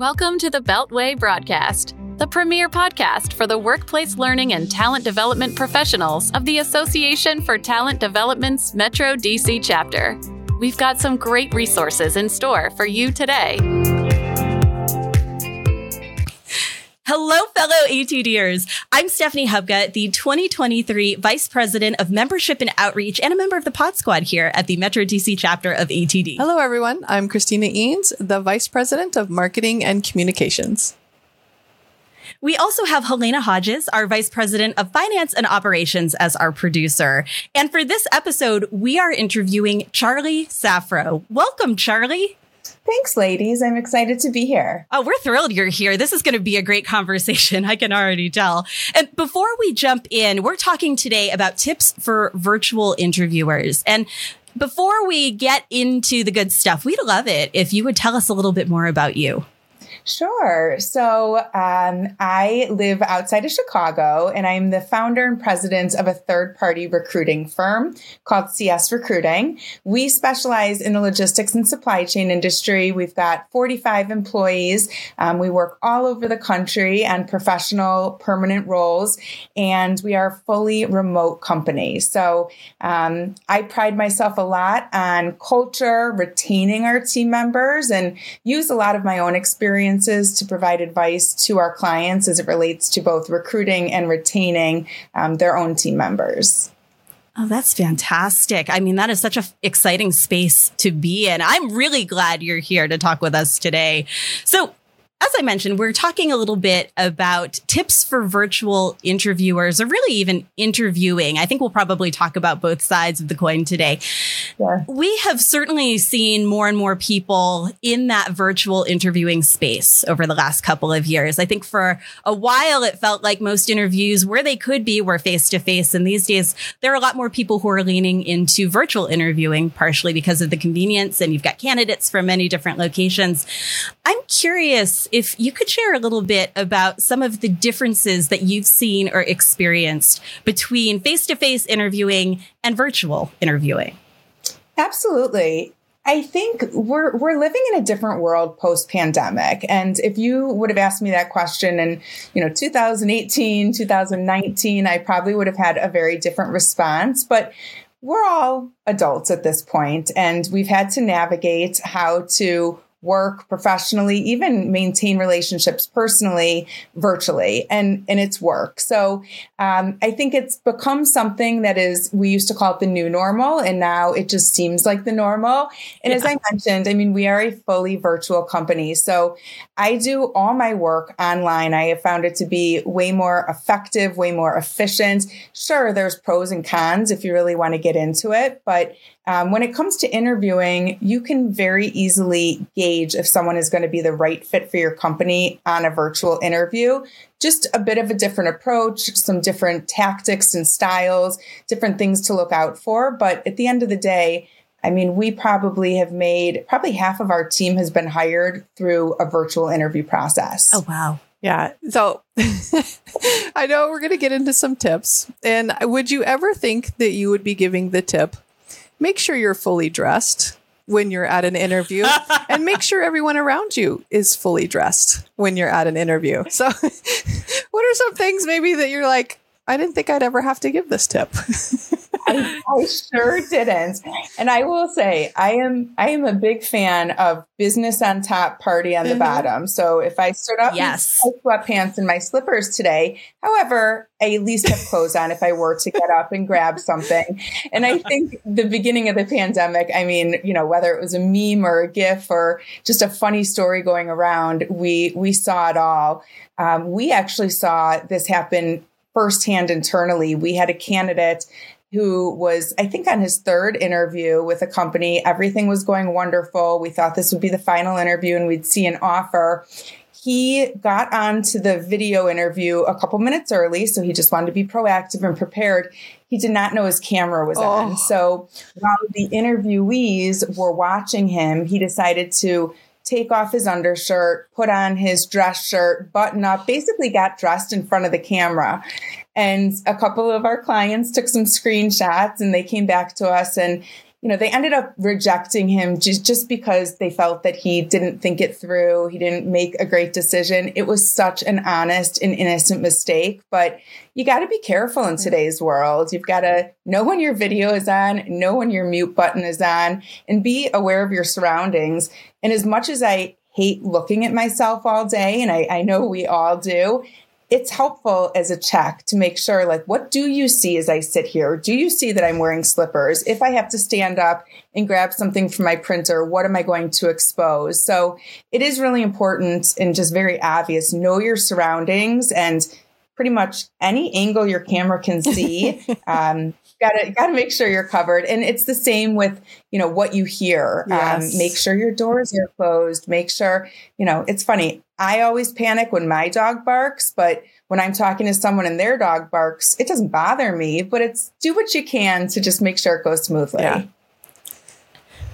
Welcome to the Beltway Broadcast, the premier podcast for the workplace learning and talent development professionals of the Association for Talent Development's Metro DC chapter. We've got some great resources in store for you today. Hello, fellow ATDers. I'm Stephanie Hubka, the 2023 Vice President of Membership and Outreach and a member of the Pod Squad here at the Metro DC chapter of ATD. Hello, everyone. I'm Christina Eanes, the Vice President of Marketing and Communications. We also have Halyna Hodges, our Vice President of Finance and Operations, as our producer. And for this episode, we are interviewing Charlie Saffro. Welcome, Charlie. Thanks, ladies. I'm excited to be here. Oh, we're thrilled you're here. This is going to be a great conversation. I can already tell. And before we jump in, we're talking today about tips for virtual interviewers. And before we get into the good stuff, we'd love it if you would tell us a little bit more about you. Sure. So um, I live outside of Chicago, and I'm the founder and president of a third party recruiting firm called CS Recruiting. We specialize in the logistics and supply chain industry. We've got 45 employees. Um, we work all over the country on professional permanent roles, and we are a fully remote company. So um, I pride myself a lot on culture, retaining our team members, and use a lot of my own experience experiences to provide advice to our clients as it relates to both recruiting and retaining um, their own team members. Oh, that's fantastic. I mean, that is such an exciting space to be in. I'm really glad you're here to talk with us today. So, as I mentioned, we're talking a little bit about tips for virtual interviewers or really even interviewing. I think we'll probably talk about both sides of the coin today. Yeah. We have certainly seen more and more people in that virtual interviewing space over the last couple of years. I think for a while, it felt like most interviews where they could be were face to face. And these days, there are a lot more people who are leaning into virtual interviewing, partially because of the convenience and you've got candidates from many different locations. I'm curious if you could share a little bit about some of the differences that you've seen or experienced between face to face interviewing and virtual interviewing. Absolutely. I think we're we're living in a different world post pandemic. And if you would have asked me that question in, you know, 2018, 2019, I probably would have had a very different response, but we're all adults at this point and we've had to navigate how to work professionally, even maintain relationships personally, virtually, and and it's work. So um, I think it's become something that is we used to call it the new normal, and now it just seems like the normal. And yeah. as I mentioned, I mean we are a fully virtual company, so I do all my work online. I have found it to be way more effective, way more efficient. Sure, there's pros and cons if you really want to get into it, but um, when it comes to interviewing, you can very easily gauge if someone is going to be the right fit for your company on a virtual interview. Just a bit of a different approach, some different tactics and styles, different things to look out for. But at the end of the day, I mean, we probably have made probably half of our team has been hired through a virtual interview process. Oh, wow. Yeah. So I know we're going to get into some tips. And would you ever think that you would be giving the tip make sure you're fully dressed when you're at an interview and make sure everyone around you is fully dressed when you're at an interview. So, what are some things maybe that you're like, I didn't think I'd ever have to give this tip? I, I, sure didn't. And I will say, I am I am a big fan of business on top, party on the mm-hmm. bottom. So if I stood up yes. in my sweatpants and my slippers today, however, I at least have clothes on if I were to get up and grab something. And I think the beginning of the pandemic, I mean, you know, whether it was a meme or a GIF or just a funny story going around, we we saw it all. Um, we actually saw this happen firsthand internally. We had a candidate who was, I think, on his third interview with a company. Everything was going wonderful. We thought this would be the final interview and we'd see an offer. He got onto the video interview a couple minutes early, so he just wanted to be proactive and prepared. He did not know his camera was oh. on. So while the interviewees were watching him, he decided to take off his undershirt, put on his dress shirt, button up, basically got dressed in front of the camera. And a couple of our clients took some screenshots and they came back to us and you know, they ended up rejecting him just, just because they felt that he didn't think it through. He didn't make a great decision. It was such an honest and innocent mistake, but you got to be careful in today's world. You've got to know when your video is on, know when your mute button is on, and be aware of your surroundings. And as much as I hate looking at myself all day, and I, I know we all do, it's helpful as a check to make sure like what do you see as i sit here? Do you see that i'm wearing slippers? If i have to stand up and grab something from my printer what am i going to expose? So it is really important and just very obvious. Know your surroundings and pretty much any angle your camera can see um, gotta gotta make sure you're covered and it's the same with you know what you hear um, yes. um, make sure your doors are closed make sure you know it's funny I always panic when my dog barks, but when I'm talking to someone and their dog barks, it doesn't bother me, but it's do what you can to just make sure it goes smoothly. Yeah.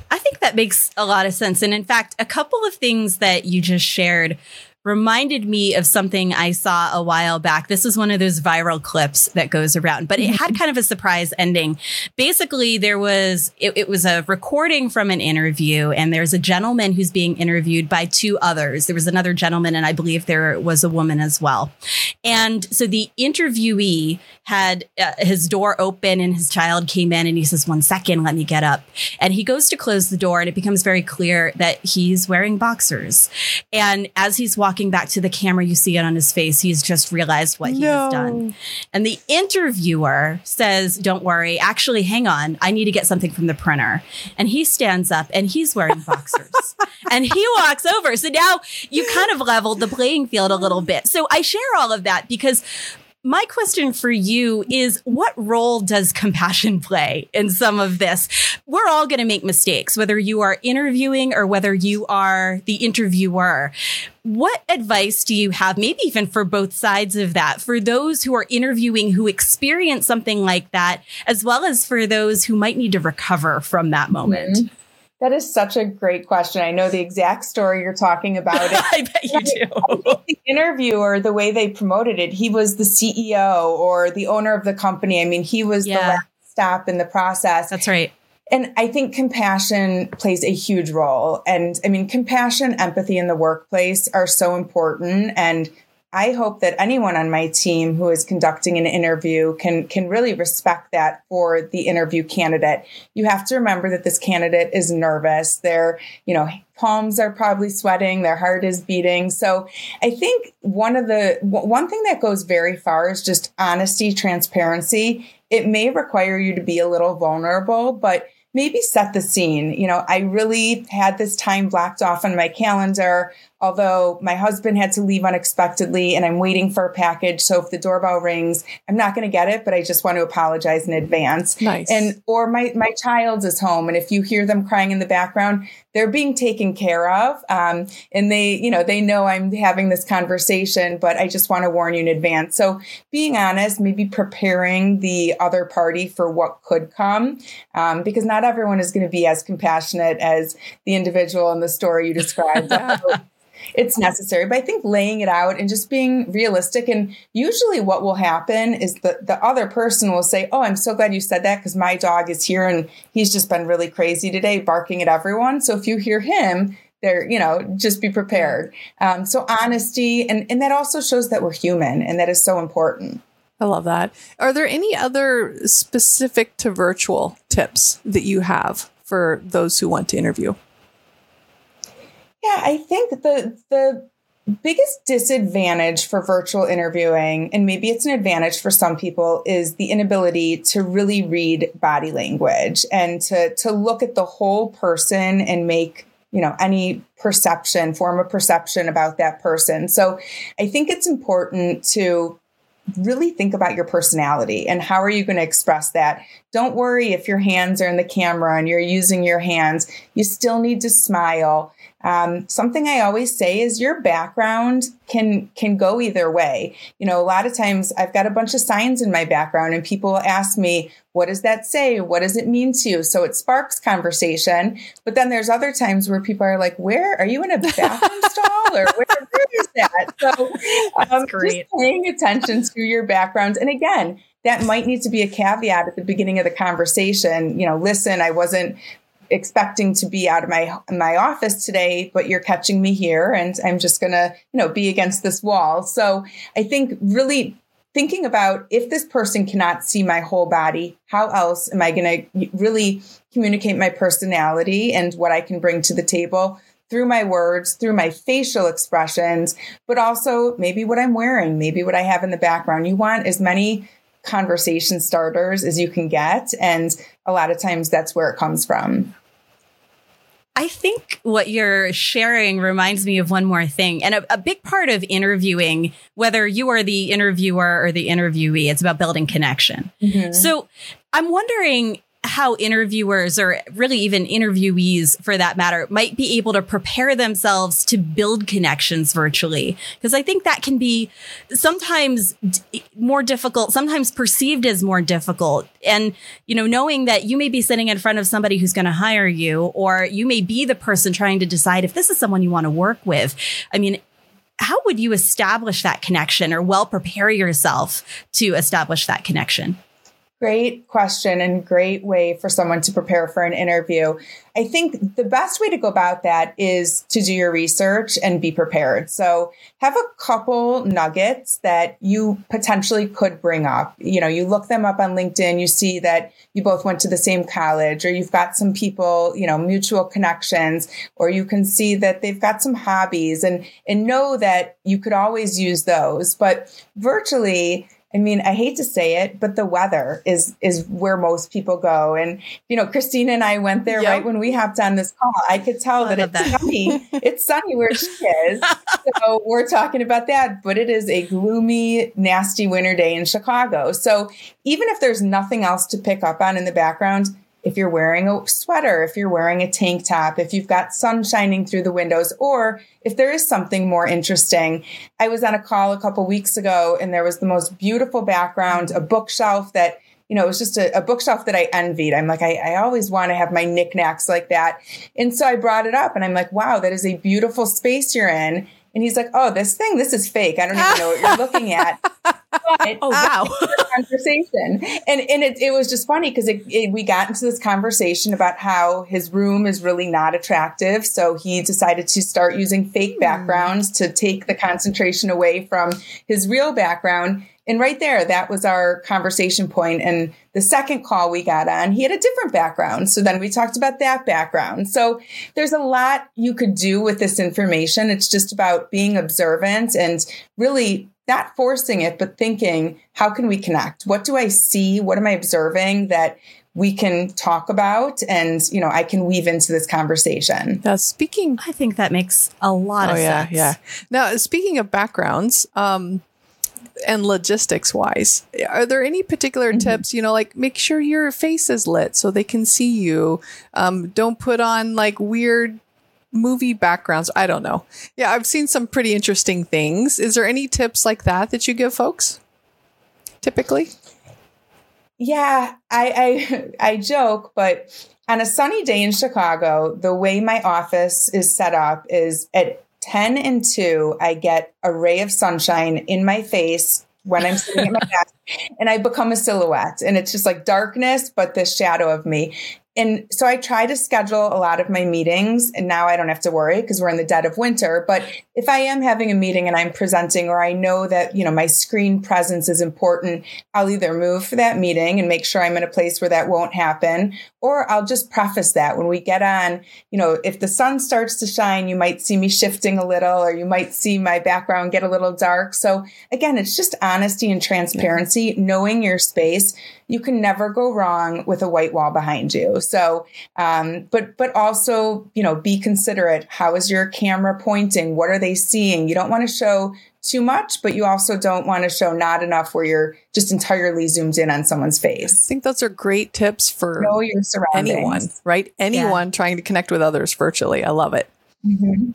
I think that makes a lot of sense. And in fact, a couple of things that you just shared reminded me of something I saw a while back. This was one of those viral clips that goes around, but it had kind of a surprise ending. Basically, there was it, it, was a recording from an interview, and there's a gentleman who's being interviewed by two others. There was another gentleman, and I believe there was a woman as well. And so the interviewee had uh, his door open, and his child came in, and he says, "One second, let me get up." And he goes to close the door, and it becomes very clear that he's wearing boxers. And as he's walking walking back to the camera, you see it on his face. He's just realized what he has done. And the interviewer says, Don't worry. Actually, hang on. I need to get something from the printer. And he stands up and he's wearing boxers. and he walks over. So now you kind of leveled the playing field a little bit. So I share all of that because my question for you is what role does compassion play in some of this? We're all going to make mistakes, whether you are interviewing or whether you are the interviewer. What advice do you have, maybe even for both sides of that, for those who are interviewing who experience something like that, as well as for those who might need to recover from that moment? Mm-hmm. That is such a great question. I know the exact story you're talking about. I bet you do. the interviewer, the way they promoted it, he was the CEO or the owner of the company. I mean, he was yeah. the last stop in the process. That's right. And I think compassion plays a huge role. And I mean, compassion, empathy in the workplace are so important. And I hope that anyone on my team who is conducting an interview can can really respect that for the interview candidate. You have to remember that this candidate is nervous. Their, you know, palms are probably sweating, their heart is beating. So, I think one of the one thing that goes very far is just honesty, transparency. It may require you to be a little vulnerable, but maybe set the scene. You know, I really had this time blocked off on my calendar although my husband had to leave unexpectedly and I'm waiting for a package. So if the doorbell rings, I'm not going to get it, but I just want to apologize in advance. Nice. And, or my, my child is home. And if you hear them crying in the background, they're being taken care of. Um, and they, you know, they know I'm having this conversation, but I just want to warn you in advance. So being honest, maybe preparing the other party for what could come, um, because not everyone is going to be as compassionate as the individual in the story you described. it's necessary. But I think laying it out and just being realistic. And usually, what will happen is that the other person will say, Oh, I'm so glad you said that because my dog is here and he's just been really crazy today, barking at everyone. So if you hear him, there, you know, just be prepared. Um, so honesty, and, and that also shows that we're human, and that is so important. I love that. Are there any other specific to virtual tips that you have for those who want to interview? Yeah, I think the the biggest disadvantage for virtual interviewing, and maybe it's an advantage for some people, is the inability to really read body language and to to look at the whole person and make you know any perception form of perception about that person so i think it's important to really think about your personality and how are you going to express that. Don't worry if your hands are in the camera and you're using your hands. You still need to smile. Um, something I always say is your background can can go either way. You know, a lot of times I've got a bunch of signs in my background, and people ask me, "What does that say? What does it mean to you?" So it sparks conversation. But then there's other times where people are like, "Where are you in a bathroom stall, or where, where is that?" So um, just paying attention to your backgrounds, and again, that might need to be a caveat at the beginning of the conversation. You know, listen, I wasn't expecting to be out of my my office today but you're catching me here and I'm just going to you know be against this wall so I think really thinking about if this person cannot see my whole body how else am I going to really communicate my personality and what I can bring to the table through my words, through my facial expressions, but also maybe what I'm wearing, maybe what I have in the background. You want as many conversation starters as you can get. And a lot of times that's where it comes from. I think what you're sharing reminds me of one more thing. And a, a, big part of interviewing, whether you are the interviewer or the interviewee, it's about building connection. Mm-hmm. So I'm wondering how interviewers or really even interviewees for that matter might be able to prepare themselves to build connections virtually. Because i think that can be sometimes d- more difficult sometimes perceived as more difficult. And you know knowing that you may be sitting in front of somebody who's going to hire you or you may be the person trying to decide if this is someone you want to work with. I mean how would you establish that connection or well prepare yourself to establish that connection Great question and great way for someone to prepare for an interview. I think the best way to go about that is to do your research and be prepared. So have a couple nuggets that you potentially could bring up. You know, you look them up on LinkedIn, you see that you both went to the same college or you've got some people, you know, mutual connections, or you can see that they've got some hobbies and, and know that you could always use those. But virtually, I mean, I hate to say it, but the weather is is where most people go. And you know, Christina and I went there yep. right when we hopped on this call. I could tell that it's that. sunny. it's sunny where she is. so we're talking about that, but it is a gloomy, nasty winter day in Chicago. So even if there's nothing else to pick up on in the background, if you're wearing a sweater, if you're wearing a tank top, if you've got sun shining through the windows, or if there is something more interesting. I was on a call a couple weeks ago and there was the most beautiful background, a bookshelf that you know, it was just a, a bookshelf that I envied. I'm like, I, I always want to have my knickknacks like that. And so I brought it up and I'm like, wow, that is a beautiful space you're in. And he's like, "Oh, this thing, this is fake. I don't even know what you're looking at." But, oh wow! conversation, and and it, it was just funny because we got into this conversation about how his room is really not attractive, so he decided to start using fake hmm. backgrounds to take the concentration away from his real background. And right there, that was our conversation point. And the second call we got on, he had a different background. So then we talked about that background. So there's a lot you could do with this information. It's just about being observant and really not forcing it, but thinking, how can we connect? What do I see? What am I observing that we can talk about and you know i can weave into this conversation now speaking i think that makes a lot oh, of yeah, sense yeah now speaking of backgrounds um and logistics wise are there any particular mm-hmm. tips? You know like make sure your face is lit so they can see you. Um, don't put on like weird movie backgrounds. I don't know. Yeah i've seen some pretty interesting things. Is there any tips like that that you give folks typically? Yeah i i, I joke but on a sunny day in chicago the way my office is set up is at 10 and 2, I get a ray of sunshine in my face when I'm sitting at my desk and I become a silhouette. And it's just like darkness, but the shadow of me. And so I try to schedule a lot of my meetings and now I don't have to worry because we're in the dead of winter. But if I am having a meeting and I'm presenting or I know that, you know, my screen presence is important, I'll either move for that meeting and make sure I'm in a place where that won't happen, or I'll just preface that when we get on, you know, if the sun starts to shine, you might see me shifting a little or you might see my background get a little dark. So again, it's just honesty and transparency, knowing your space you can never go wrong with a white wall behind you. So, um, but but also, you know, be considerate. How is your camera pointing? What are they seeing? You don't want to show too much, but you also don't want to show not enough where you're just entirely zoomed in on someone's face. I think those are great tips for know your surroundings. anyone, right? Anyone yeah. trying to connect with others virtually. I love it. Mm-hmm.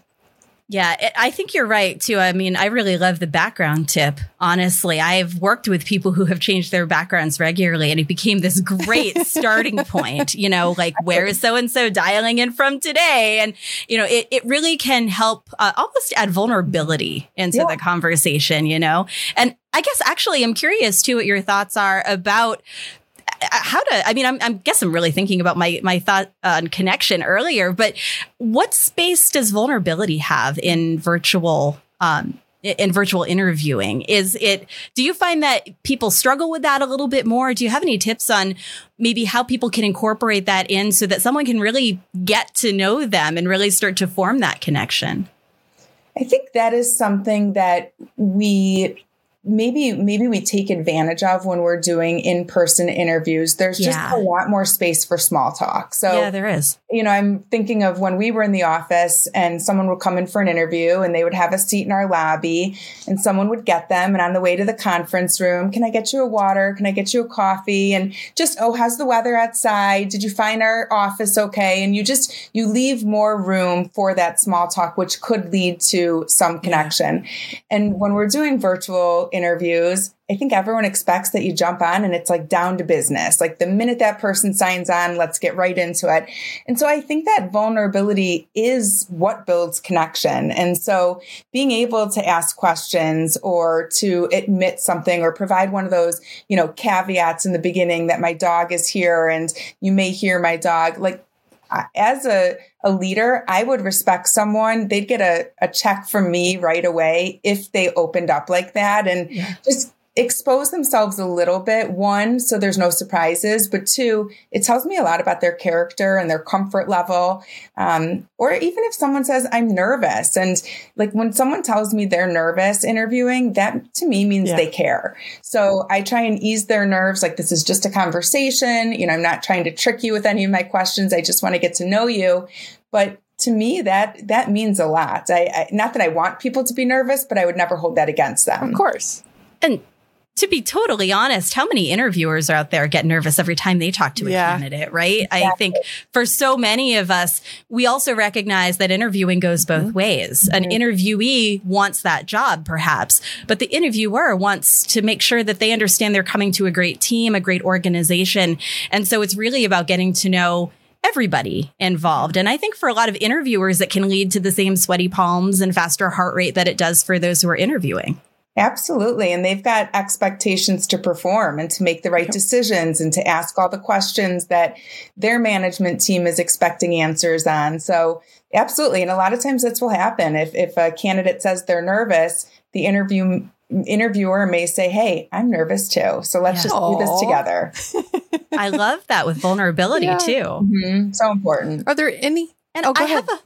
Yeah, I think you're right too. I mean, I really love the background tip. Honestly, I've worked with people who have changed their backgrounds regularly and it became this great starting point, you know, like where is so and so dialing in from today? And, you know, it, it really can help uh, almost add vulnerability into yeah. the conversation, you know? And I guess actually, I'm curious too what your thoughts are about how to i mean I'm, i guess i'm really thinking about my my thought on connection earlier but what space does vulnerability have in virtual um, in virtual interviewing? Is it do you find that people struggle with that a little bit more? Do you have any tips on maybe how people can incorporate that in so that someone can really get to know them and really start to form that connection? I think that is something that we maybe maybe we take advantage of when we're doing in-person interviews. There's just a lot more space for small talk. So yeah there is. you know i'm thinking of when we were in the office and someone would come in for an interview and they would have a seat in our lobby and someone would get them and on the way to the conference room can i get you a water? Can i get you a coffee? And just oh how's the weather outside? Did you find our office okay? And you just you leave more room for that small talk which could lead to some connection. Yeah. and when we're doing virtual interviews, I think everyone expects that you jump on and it's like down to business. Like the minute that person signs on, let's get right into it. And so I think that vulnerability is what builds connection. And so being able to ask questions or to admit something or provide one of those, you know, caveats in the beginning that my dog is here and you may hear my dog, like as a, a leader, I would respect someone. They'd get a, a check from me right away if they opened up like that and yeah. just expose themselves a little bit. One, so there's no surprises, but two, it tells me a lot about their character and their comfort level. Um, or even if someone says, I'm nervous, and like when someone tells me they're nervous interviewing, that to me means yeah. they care. So I try and ease their nerves. Like this is just a conversation. You know, I'm not trying to trick you with any of my questions. I just want to get to know you. But to me that that means a lot I, I, not that i want people to be nervous but i would never hold that against them of course and to be totally honest, how many interviewers are out there get nervous every time they talk to a yeah. candidate, right? Exactly. I think for so many of us, we also recognize that interviewing goes both mm-hmm. ways. Mm-hmm. An interviewee wants that job, perhaps, but the interviewer wants to make sure that they understand they're coming to a great team, a great organization. And so it's really about getting to know everybody involved. And I think for a lot of interviewers, it can lead to the same sweaty palms and faster heart rate that it does for those who are interviewing. Absolutely. And they've got expectations to perform and to make the right decisions and to ask all the questions that their management team is expecting answers on. So, absolutely. And a lot of times this will happen. If, if a candidate says they're nervous, the interview interviewer may say, Hey, I'm nervous too. So let's yeah. just Aww. do this together. I love that with vulnerability yeah. too. Mm-hmm. So important. Are there any? And oh, I ahead. have a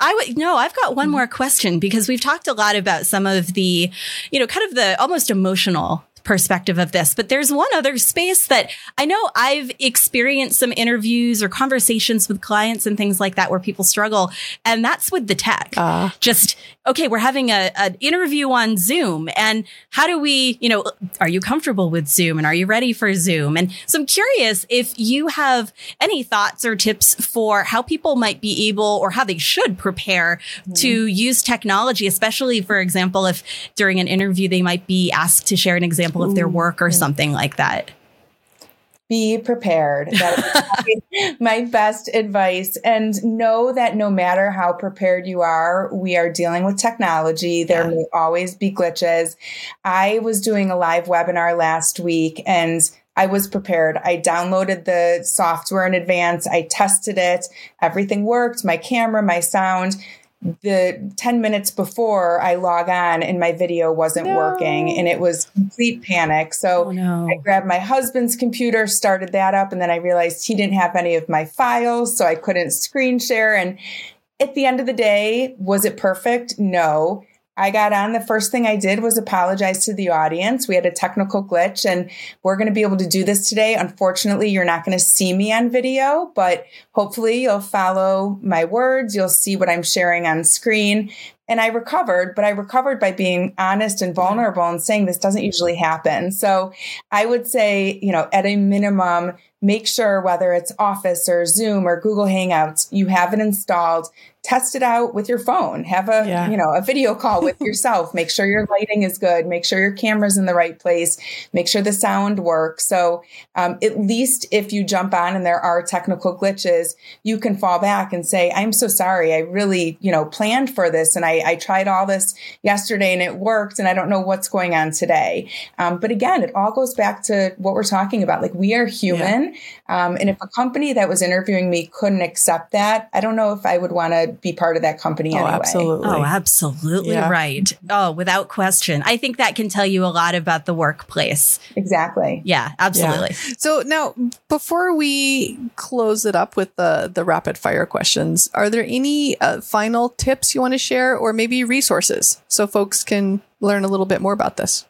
I would no, I've got one mm-hmm. more question because we've talked a lot about some of the, you know, kind of the almost emotional perspective of this. But there's one other space that I know I've experienced some interviews or conversations with clients and things like that where people struggle. And that's with the tech. Uh. Just, okay, we're having a, an interview on Zoom. And how do we, you know, are you comfortable with Zoom and are you ready for Zoom? And so I'm curious if you have any thoughts or tips for how people might be able or how they should prepare mm. to use technology, especially, for example, if during an interview they might be asked to share an example example of their work or something like that? Be prepared. That my best advice. And know that no matter how prepared you are, we are dealing with technology. There yeah. may always be glitches. I was doing a live webinar last week and I was prepared. I downloaded the software in advance. I tested it. Everything worked my camera, my sound the 10 minutes before I log on and my video wasn't no. working and it was complete panic. So oh, no. I grabbed my husband's computer, started that up, and then I realized he didn't have any of my files, so I couldn't screen share. And at the end of the day, was it perfect? No. I got on. The first thing I did was apologize to the audience. We had a technical glitch and we're going to be able to do this today. Unfortunately, you're not going to see me on video, but hopefully you'll follow my words. You'll see what I'm sharing on screen. And I recovered, but I recovered by being honest and vulnerable and saying this doesn't usually happen. So I would say, you know, at a minimum, make sure whether it's Office or Zoom or Google Hangouts, you have it installed test it out with your phone. Have a yeah. you know a video call with yourself. Make sure your lighting is good. Make sure your camera's in the right place. Make sure the sound works. So um, at least if you jump on and there are technical glitches you can fall back and say i'm so sorry. I really you know planned for this and i, I tried all this yesterday and it worked and i don't know what's going on today. Um, but again it all goes back to what we're talking about. Like we are human. Um, and if a company that was interviewing me couldn't accept that i don't know if i would want to be part of that company oh, anyway. Absolutely. Oh, absolutely yeah. right. Oh, without question. I think that can tell you a lot about the workplace. Exactly. Yeah, absolutely. Yeah. So now before we close it up with the the rapid fire questions, are there any uh, final tips you want to share or maybe resources so folks can learn a little bit more about this?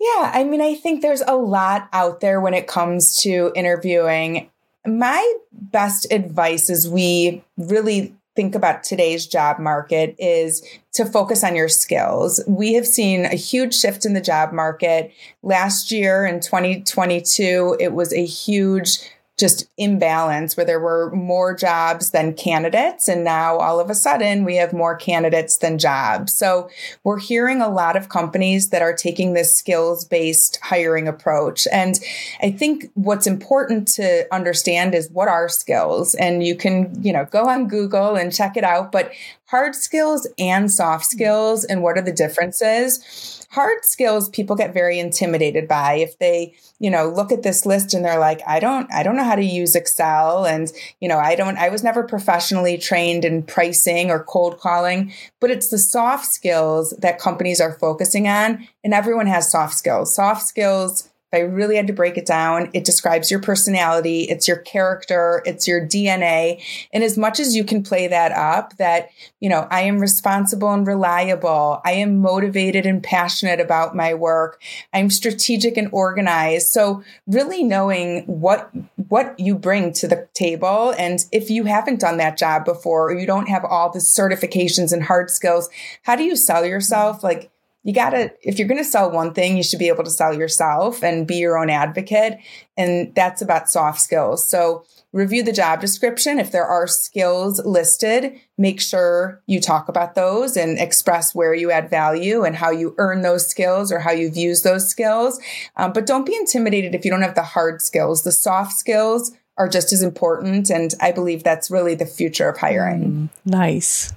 Yeah, I mean, I think there's a lot out there when it comes to interviewing my best advice as we really think about today's job market is to focus on your skills. We have seen a huge shift in the job market. Last year in 2022, it was a huge just imbalance where there were more jobs than candidates. And now all of a sudden we have more candidates than jobs. So we're hearing a lot of companies that are taking this skills based hiring approach. And I think what's important to understand is what are skills? And you can, you know, go on Google and check it out, but hard skills and soft skills and what are the differences? Hard skills people get very intimidated by. If they you know look at this list and they're like i don't i don't know how to use excel and you know i don't i was never professionally trained in pricing or cold calling but it's the soft skills that companies are focusing on and everyone has soft skills. Soft skills I really had to break it down, it describes your personality, it's your character, it's your DNA. And as much as you can play that up, that, you know, I am responsible and reliable, I am motivated and passionate about my work, I'm strategic and organized. So really knowing what what you bring to the table. And if you haven't done that job before, or you don't have all the certifications and hard skills, how do you sell yourself? Like you got to, if you're going to sell one thing, you should be able to sell yourself and be your own advocate. And that's about soft skills. So review the job description. If there are skills listed, make sure you talk about those and express where you add value and how you earn those skills or how you've used those skills. Um, but don't be intimidated if you don't have the hard skills. The soft skills are just as important. And I believe that's really the future of hiring. Mm, nice.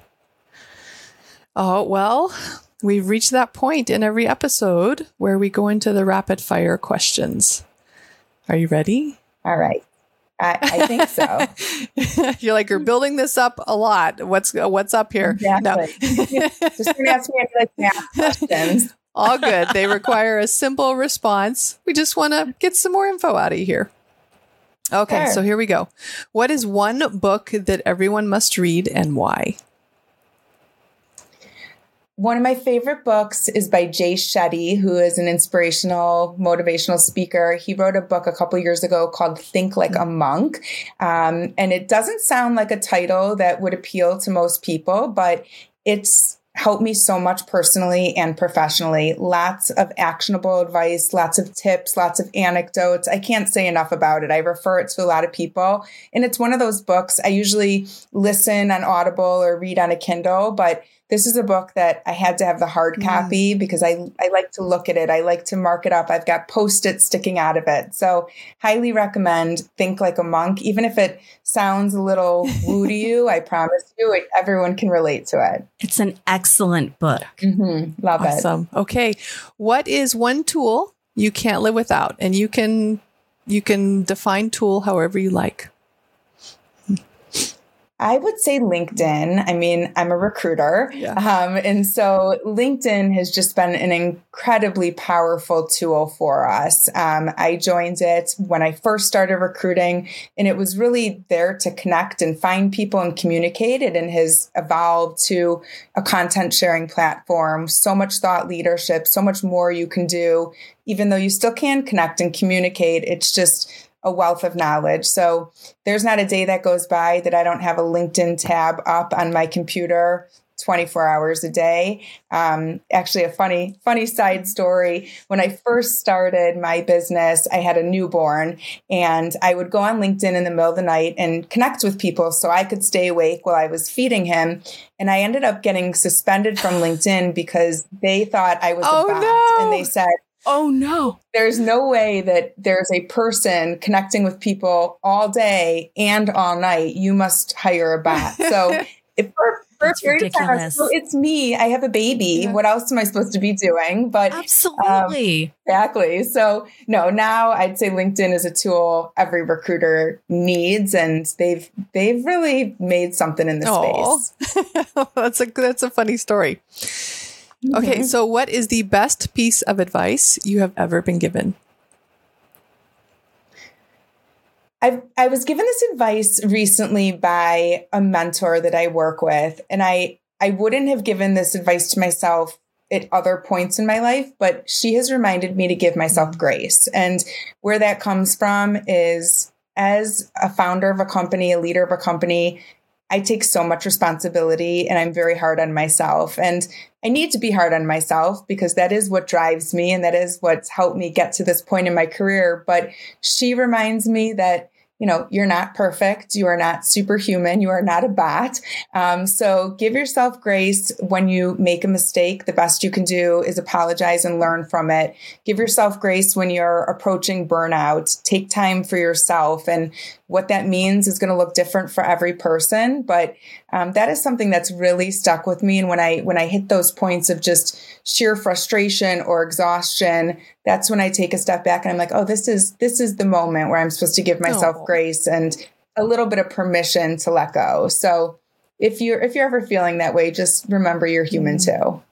Oh, well, We've reached that point in every episode where we go into the rapid fire questions. Are you ready? All right. I, I think so. You're like you're building this up a lot. What's what's up here? Exactly. No. Just ask me like math questions. All good. They require a simple response. We just want to get some more info out of here. Okay, sure. so here we go. What is one book that everyone must read and why? One of my favorite books is by Jay Shetty, who is an inspirational, motivational speaker. He wrote a book a couple years ago called Think Like a Monk. Um, and it doesn't sound like a title that would appeal to most people, but it's helped me so much personally and professionally. Lots of actionable advice, lots of tips, lots of anecdotes. I can't say enough about it. I refer it to a lot of people. And it's one of those books I usually listen on Audible or read on a Kindle, but this is a book that I had to have the hard mm. copy mm. because I, I like to look at it. I like to mark it up. I've got post-it sticking out of it. So highly recommend Think Like a Monk. Even if it sounds a little woo to you, I promise you it, everyone can relate to it. It's an excellent book. Mm-hmm. Love awesome. it. Awesome. Okay. What is one tool you can't live without? And you can you can define tool however you like. I would say LinkedIn. I mean, I'm a recruiter. Yeah. Um, and so LinkedIn has just been an incredibly powerful tool for us. Um, I joined it when I first started recruiting, and it was really there to connect and find people and communicate. It and has evolved to a content sharing platform, so much thought leadership, so much more you can do, even though you still can connect and communicate. It's just a wealth of knowledge. So there's not a day that goes by that I don't have a LinkedIn tab up on my computer 24 hours a day. Um, actually, a funny, funny side story. When I first started my business, I had a newborn and I would go on LinkedIn in the middle of the night and connect with people so I could stay awake while I was feeding him. And I ended up getting suspended from LinkedIn because they thought I was oh, a bot. No. And they said, Oh no. There's no way that there's a person connecting with people all day and all night. You must hire a bot. So if for, for a period of time, so it's me. I have a baby. Yeah. What else am I supposed to be doing? But absolutely, um, exactly. So no, now I'd say LinkedIn is a tool every recruiter needs, and they've they've really made something in the space. that's a that's a funny story. Okay, so what is the best piece of advice you have ever been given? I I was given this advice recently by a mentor that I work with, and I I wouldn't have given this advice to myself at other points in my life, but she has reminded me to give myself grace. And where that comes from is as a founder of a company, a leader of a company, I take so much responsibility and I'm very hard on myself. And I need to be hard on myself because that is what drives me and that is what's helped me get to this point in my career. But she reminds me that you know, you're not perfect. You are not superhuman. You are not a bot. Um, so give yourself grace when you make a mistake. The best you can do is apologize and learn from it. Give yourself grace when you're approaching burnout. Take time for yourself. And what that means is going to look different for every person. But um, that is something that's really stuck with me. And when I, when I hit those points of just sheer frustration or exhaustion, that's when I take a step back and I'm like, oh, this is this is the moment where I'm supposed to give myself oh. grace and a little bit of permission to let go. So if you're if you're ever feeling that way, just remember you're human mm-hmm. too.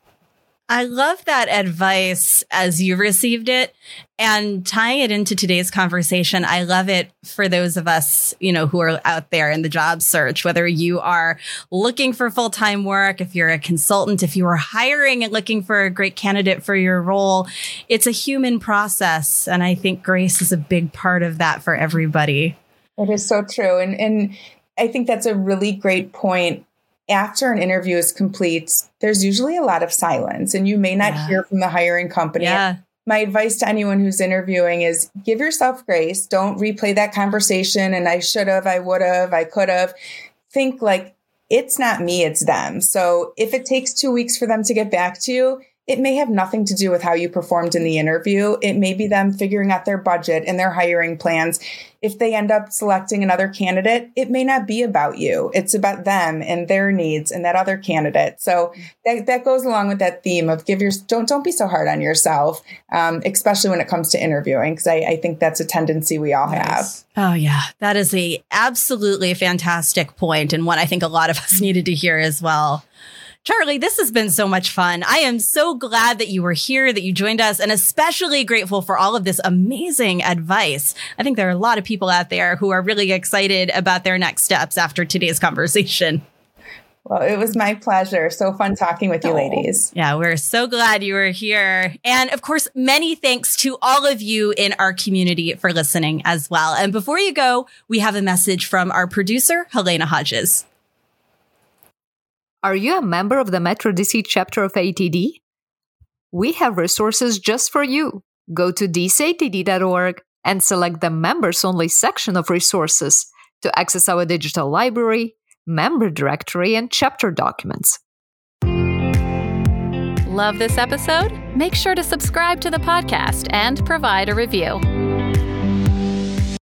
I love that advice as you received it and tying it into today's conversation. I love it for those of us, you know, who are out there in the job search, whether you are looking for full time work, if you're a consultant, if you are hiring and looking for a great candidate for your role, it's a human process. And I think grace is a big part of that for everybody. It is so true. And, and I think that's a really great point after an interview is complete, there's usually a lot of silence and you may not yeah. hear from the hiring company. Yeah. My advice to anyone who's interviewing is give yourself grace. Don't replay that conversation and I should have, I would have, I could have. Think like it's not me, it's them. So if it takes two weeks for them to get back to you, it may have nothing to do with how you performed in the interview. It may be them figuring out their budget and their hiring plans. If they end up selecting another candidate, it may not be about you. It's about them and their needs and that other candidate. So that, that goes along with that theme of give your don't don't be so hard on yourself, um, especially when it comes to interviewing, because I, I, think that's a tendency we all have. Oh yeah, that is a absolutely fantastic point and what I think a lot of us needed to hear as well. Charlie, this has been so much fun. I am so glad that you were here, that you joined us, and especially grateful for all of this amazing advice. I think there are a lot of people out there who are really excited about their next steps after today's conversation. Well, it was my pleasure. So fun talking with you, oh. ladies. Yeah, we're so glad you were here. And of course, many thanks to all of you in our community for listening as well. And before you go, we have a message from our producer, Halyna Hodges. Are you a member of the Metro DC chapter of ATD? We have resources just for you. Go to dcatd.org and select the members only section of resources to access our digital library, member directory, and chapter documents. Love this episode? Make sure to subscribe to the podcast and provide a review.